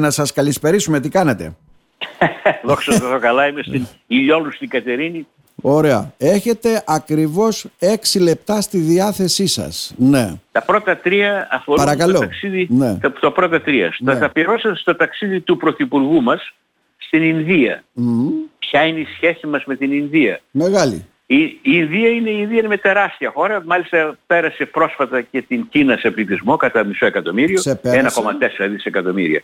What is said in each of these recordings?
να σας καλησπερίσουμε. Τι κάνετε; Δόξα τω καλά, είμαι στην Ηλιόλου στην Κατερίνη. Ωραία. Έχετε ακριβώς έξι λεπτά στη διάθεσή σας. Ναι. Τα πρώτα τρία αφορούν Παρακαλώ. το ταξίδι, Ναι. τα, το πρώτα τρία. Ναι. Θα τα πληρώσω στο ταξίδι του Πρωθυπουργού μας στην Ινδία. Μμμ. Ποια είναι η σχέση μας με την Ινδία; Μεγάλη. Η, η Ινδία είναι, η Ινδία είναι με τεράστια χώρα. Μάλιστα πέρασε πρόσφατα και την Κίνα σε πληθυσμό κατά μισό εκατομμύριο. Σε πέρασε. 1,4 δισεκατομμύρια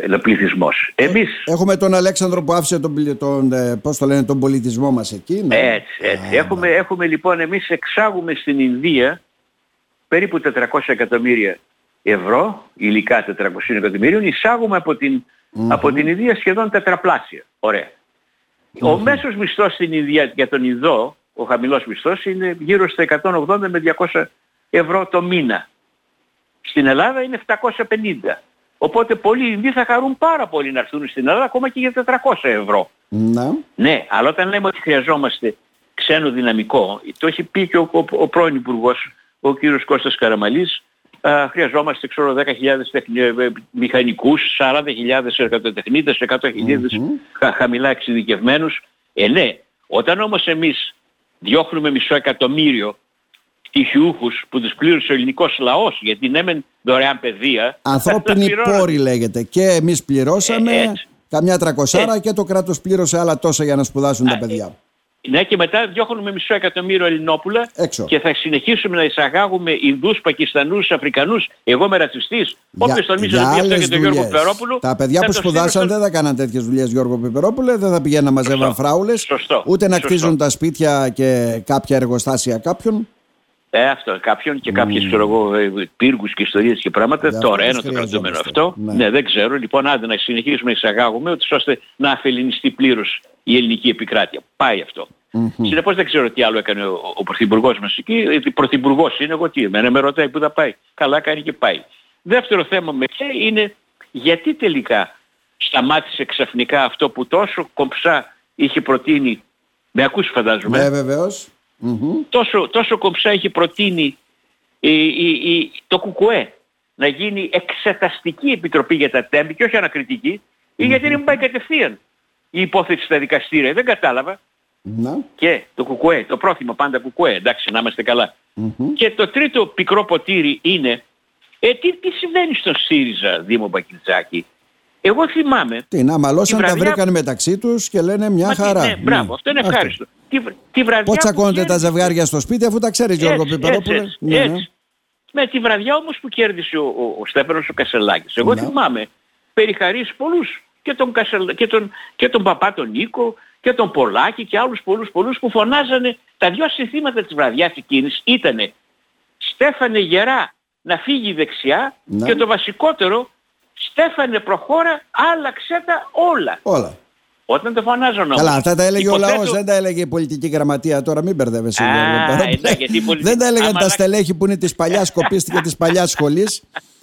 ε, πληθυσμός. Εμείς Έχουμε τον Αλέξανδρο που άφησε τον, πλη- τον, ε, πώς το λένε, τον πολιτισμό μας εκεί. ναι. Έτσι, έτσι. Έχουμε, έχουμε λοιπόν, εμείς εξάγουμε στην Ινδία περίπου 400 εκατομμύρια ευρώ, υλικά 400 εκατομμυρίων, εισάγουμε από την, από την Ινδία σχεδόν τετραπλάσια. Ωραία. Ο μέσος μισθός στην Ινδία για τον Ινδό, ο χαμηλός μισθός, είναι γύρω στα 180 με 200 ευρώ το μήνα. Στην Ελλάδα είναι 750. Οπότε πολλοί Ινδοί θα χαρούν πάρα πολύ να έρθουν στην Ελλάδα ακόμα και για 400 ευρώ. Να. Ναι, αλλά όταν λέμε ότι χρειαζόμαστε ξένο δυναμικό, το έχει πει και ο, ο, ο πρώην Υπουργός, ο κύριος Κώστας Καραμαλής, α, χρειαζόμαστε ξέρω 10.000 τεχνη- ε, μηχανικούς, 40.000 εργατοτεχνίτες, 100.000 χα- χαμηλά εξειδικευμένους. Ε, ναι, όταν όμως εμείς διώχνουμε μισό εκατομμύριο πτυχιούχους που τους πλήρωσε ο ελληνικός λαός, γιατί ναι μεν δωρεάν παιδεία, Ανθρώπινοι τα πληρώνουν. πόροι λέγεται. Και εμείς πληρώσαμε Ε, έτσι. καμιά τρακοσάρα και το κράτος πλήρωσε άλλα τόσα για να σπουδάσουν τα Α, παιδιά. Ναι και μετά διώχνουμε μισό εκατομμύριο Ελληνόπουλα Έξω. και θα συνεχίσουμε να εισαγάγουμε Ινδούς, Πακιστανούς, Αφρικανούς. Εγώ είμαι ρατσιστής. Όποιος τολμήσει να πει αυτό άλλες για τον Γιώργο δουλειές. Πιπερόπουλο... Τα παιδιά θα που το στείλω σπουδάσαν στον- δεν θα κάναν τέτοιες δουλειές Γιώργο Πιπερόπουλε, δεν θα πηγαίνουν να μαζεύαν Σωστό. φράουλες, Σωστό. ούτε να Σωστό. κτίζουν τα σπίτια και κάποια εργοστάσια κάποιον. Ε, αυτό, κάποιον και κάποιες ξέρω εγώ, ε, πύργους και ιστορίες και πράγματα. Δεν Τώρα αυτές ένα το κρατούμενο χρειαζόμαστε. αυτό. Ναι. Ναι. δεν ξέρω. Λοιπόν, άντε να συνεχίσουμε να εισαγάγουμε, ούτως ώστε να αφελινιστεί πλήρως η ελληνική επικράτεια. Πάει αυτό. Συνεπώς δεν ξέρω τι άλλο έκανε ο, ο Πρωθυπουργός μας εκεί. Ε, Πρωθυπουργός είναι εγώ τι, εμένα με ρωτάει που θα πάει. Καλά κάνει και πάει. Δεύτερο θέμα με ποια είναι γιατί τελικά σταμάτησε ξαφνικά αυτό που τόσο κομψά είχε προτείνει. Με ακούς φαντάζομαι; Ναι, βεβαίως. Μμμ. τόσο, τόσο κομψά έχει προτείνει η, η, η- το ΚΚΕ να γίνει εξεταστική επιτροπή για τα τέμπη και όχι ανακριτική ή γιατί δεν πάει κατευθείαν η υπόθεση στα δικαστήρια. Δεν κατάλαβα. Να. Και το ΚΚΕ, το πρόθυμο πάντα ΚΚΕ, εντάξει να είμαστε καλά. Μμμ. Και το τρίτο πικρό ποτήρι είναι, ε, τι, τι συμβαίνει στον ΣΥΡΙΖΑ, Δήμο Μπακιτζάκη. Εγώ θυμάμαι Τι να μαλώσαν, Τη τα βραδιά- βρήκαν μεταξύ τους και λένε μια Μα τι- χαρά. Ναι, μπράβο, αυτό είναι ευχάριστο. Τη, β- τη βραδιά Πώς που τσακώνονται τα κέρδισε- ζευγάρια στο σπίτι αφού τα ξέρεις Γιώργο έτσι, Πιπερόπουλε. έτσι, Ναι, έτσι. ναι. Με τη βραδιά όμως που κέρδισε ο, ο, ο Στέφανος ο Κασελάκης. Εγώ Ναι. θυμάμαι περιχαρείς πολλούς και τον, Κασελ, και, τον, και τον παπά τον Νίκο και τον Πολάκη και άλλους πολλούς πολλούς που φωνάζανε τα δυο συνθήματα της βραδιάς εκείνης ήτανε Στέφανε γερά να φύγει δεξιά Ναι. και το βασικότερο Στέφανε προχώρα άλλαξε τα όλα. Όλα. Όταν το φωνάζανε όμως. Καλά, αυτά τα έλεγε ο υποθέτω- λαός, δεν τα έλεγε η πολιτική γραμματεία. Τώρα μην μπερδεύεσαι. Α, Γιώργο Πιπερόπουλε. εντάξει, γιατί η πολιτική- Δεν τα έλεγαν άμα τα αλλάξει- στελέχη που είναι της παλιάς κοπής και της παλιάς σχολής.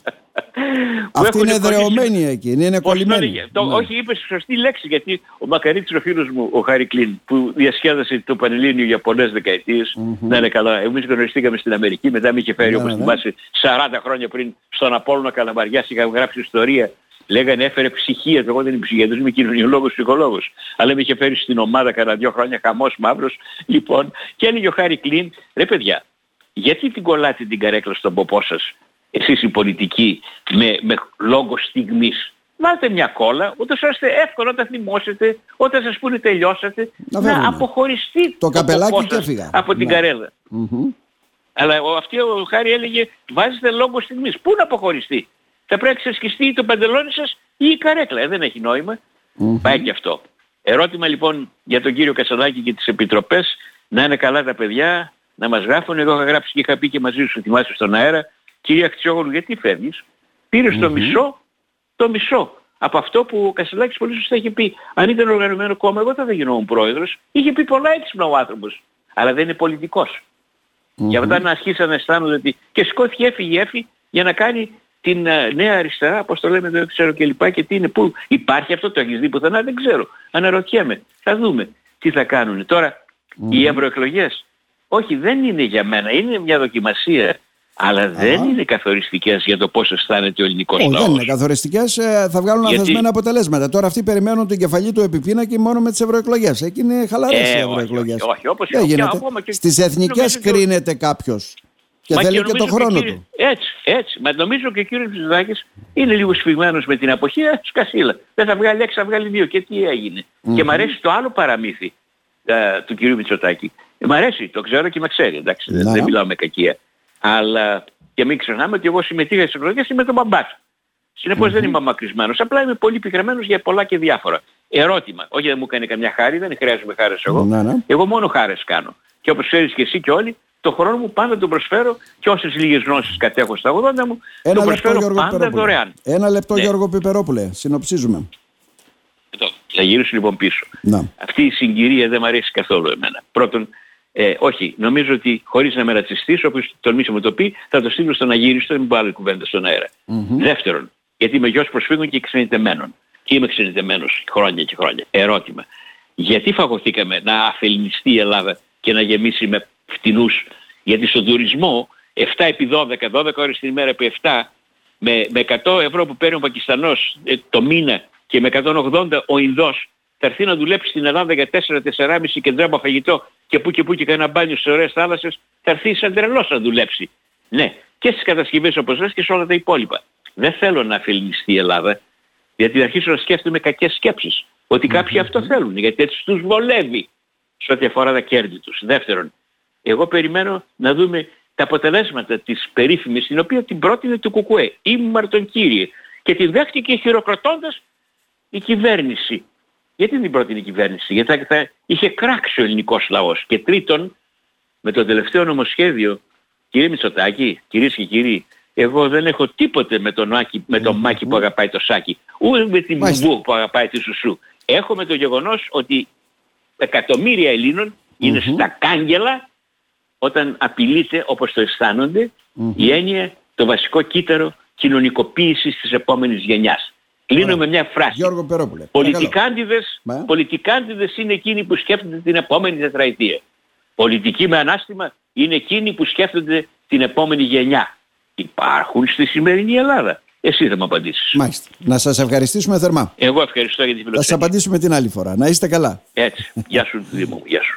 που Αυτή έχουν είναι κολλήσει- εδρεωμένη εκείνη, είναι Πώς το κολλημένη. έλεγε. Το- Ναι. Όχι, είπες σωστή λέξη γιατί ο Μακαρίτης ο φίλος μου, ο Χάρη Κλίν, που διασκέδασε το Πανελλήνιο για πολλές δεκαετίες, να είναι καλά. Εμείς γνωριστήκαμε στην Αμερική, μετά με είχε φέρει Ναι, όπως ναι, ναι. θυμάσαι 40 χρόνια πριν στον Απόλλωνα Καλαμαριάς, είχαμε γράψει ιστορία. Λέγανε έφερε ψυχία, εγώ δεν είμαι ψυχίατρος, είμαι κοινωνιολόγος, ψυχολόγος. Αλλά με είχε φέρει στην ομάδα κατά δύο χρόνια χαμός μαύρος. Λοιπόν, και έλεγε ο Χάρη Κλίν, ρε παιδιά, γιατί την κολλάτε την καρέκλα στον ποπό σας, εσείς οι πολιτικοί, με, με λόγο στιγμής. Βάλτε μια κόλλα, ούτως ώστε εύκολα όταν θυμώσετε, όταν σας πούνε τελειώσατε, Να να, φεύγουμε. αποχωριστεί Το καπελάκι ποπό και σας έφυγα. από την Ναι. καρέλα. Μμμ. Αλλά ο, αυτή ο Χάρη έλεγε βάζετε λόγο στιγμής. Πού να αποχωριστεί; Θα πρέπει να ξεσκιστεί το παντελόνι σας ή η καρέκλα. Ε, δεν έχει νόημα. Πάει και αυτό. Ερώτημα λοιπόν για τον κύριο Κασαλάκη και τις επιτροπές. Να είναι καλά τα παιδιά, να μας γράφουν. Εγώ είχα γράψει και είχα πει και μαζί σου, θυμάσαι στον αέρα. Κυρία Χτσιόγλου, γιατί φεύγεις; Πήρες το μισό, το μισό. Από αυτό που ο Κασελάκης πολύ σωστά είχε πει. Αν ήταν οργανωμένο κόμμα, εγώ δεν θα γινόμουν πρόεδρος. Είχε πει πολλά έξυπνα ο άνθρωπος. Αλλά δεν είναι πολιτικός. Και μετά να αρχίσαν να αισθάνονται ότι και σηκώθηκε, έφυγε, έφυγε για να κάνει την ε, νέα αριστερά, όπως το λέμε, δεν ξέρω και λοιπά και τι είναι, πού υπάρχει αυτό, το έχεις δει πουθενά, δεν ξέρω. Αναρωτιέμαι. Θα δούμε τι θα κάνουν. Τώρα, οι ευρωεκλογές, όχι δεν είναι για μένα, είναι μια δοκιμασία Αλλά δεν είναι καθοριστικές για το πώς αισθάνεται ο ελληνικός Όχι, λαός. δεν είναι καθοριστικές, ε, θα βγάλουν Γιατί- αθεσμένα αποτελέσματα. Τώρα αυτοί περιμένουν την κεφαλή του επιπίνακη μόνο με τις ευρωεκλογές. Εκεί είναι χαλαρές Ε, οι όχι, ευρωεκλογές. όχι, όχι, όπως- δεν και γίνεται. ακόμα και- Στις εθνικές νομίζω και- κρίνεται κάποιος. Και Μα θέλει και, νομίζω το χρόνο κύριε- του. Έτσι, έτσι. Μα νομίζω και ο κύριος Μητσοτάκης είναι λίγο σφιγμένος με την αποχή, ε, σκασίλα. Δεν θα βγάλει έξι, θα βγάλει δύο. Και τι έγινε. Και μ' αρέσει το άλλο παραμύθι ε, του κυρίου Μητσοτάκη. Ε, μ' αρέσει, το ξέρω και με ξέρει, εντάξει. Δεν, Να. δεν μιλάω με κακία. Αλλά και μην ξεχνάμε ότι εγώ συμμετείχα στις εκλογές με τον μπαμπάς του. συνεπως δεν είμαι μακρισμένος. Απλά είμαι πολύ πικραμένος για πολλά και διάφορα. Ερώτημα. Όχι δεν μου έκανε καμιά χάρη, δεν χρειάζομαι χάρες εγώ. Ναι, ναι. Εγώ μόνο χάρες κάνω. Και όπως ξέρεις και εσύ και όλοι, το χρόνο μου πάντα τον προσφέρω και όσες λίγες γνώσεις κατέχω στα 80 μου, Ένα τον λεπτό προσφέρω Γιώργο πάντα Πιπερόπουλε. δωρεάν. Ένα λεπτό Ναι. Γιώργο Πιπερόπουλε. Συνοψίζουμε. Εδώ. Θα γυρίσω λοιπόν πίσω. Να. Αυτή η συγκυρία δεν μου αρέσει καθόλου εμένα. Πρώτον, ε, όχι, νομίζω ότι χωρίς να με ρατσιστείς, όπως τολμήσει να μου το πει, θα το στείλω στον Αγύριστο, δεν μου πω άλλη κουβέντα στον αερα Δεύτερον, γιατί είμαι γιος προσφύγων και ξενιτεμένων. Και είμαι ξενιτεμένος χρόνια και χρόνια. Ερώτημα. Γιατί φαγωθήκαμε να αφελινιστεί η Ελλάδα και να γεμίσει με φτηνούς; Γιατί στον τουρισμό 7 επί 12, 12 ώρες την ημέρα επί 7, με, με 100 ευρώ που παίρνει ο Πακιστανός ε, το μήνα και με 180 ο Ινδός θα έρθει να δουλέψει στην Ελλάδα για 4-4,5 και ντράμπα φαγητό και που και που και κανένα μπάνιο σε ωραίες θάλασσες θα έρθει σαν τρελός να δουλέψει. Ναι, και στις κατασκευές όπως λες και σε όλα τα υπόλοιπα. Δεν θέλω να αφιλνιστεί η Ελλάδα γιατί θα αρχίσω να σκέφτομαι κακές σκέψεις. Ότι κάποιοι αυτό θέλουν γιατί έτσι τους βολεύει σε ό,τι αφορά τα κέρδη τους. Δεύτερον, εγώ περιμένω να δούμε τα αποτελέσματα της περίφημης, την οποία την πρότεινε του Κουκουέ, η Μαρτονκύριε, και την δέχτηκε χειροκροτώντας η κυβέρνηση. Γιατί δεν την πρότεινε η κυβέρνηση, γιατί θα, θα είχε κράξει ο ελληνικός λαός. Και τρίτον, με το τελευταίο νομοσχέδιο, κύριε Μητσοτάκη, κυρίες και κύριοι, εγώ δεν έχω τίποτε με τον, Άκη, με τον Μάκη που αγαπάει το Σάκη, ούτε με την Μάλιστα. Μπουμπού που αγαπάει τη Σουσού. Έχω με το γεγονός ότι εκατομμύρια Ελλήνων είναι στα κάγκελα όταν απειλείται όπως το αισθανονται η έννοια το βασικό κύτταρο κοινωνικοποίησης της επόμενης γενιάς. Κλείνω με μια φράση. Γιώργο Πιπερόπουλε. Πολιτικάντιδες, Ναι. πολιτικάντιδες είναι εκείνοι που σκέφτονται την επόμενη τετραετία. Πολιτικοί με ανάστημα είναι εκείνοι που σκέφτονται την επόμενη γενιά. Υπάρχουν στη σημερινή Ελλάδα. Εσύ θα μου απαντήσεις. Μάλιστα. Να σας ευχαριστήσουμε θερμά. Εγώ ευχαριστώ για την Θα σας φιλοξενία. απαντήσουμε την άλλη φορά. Να είστε καλά. Έτσι. Γεια σου Δήμο. μου. Γεια σου.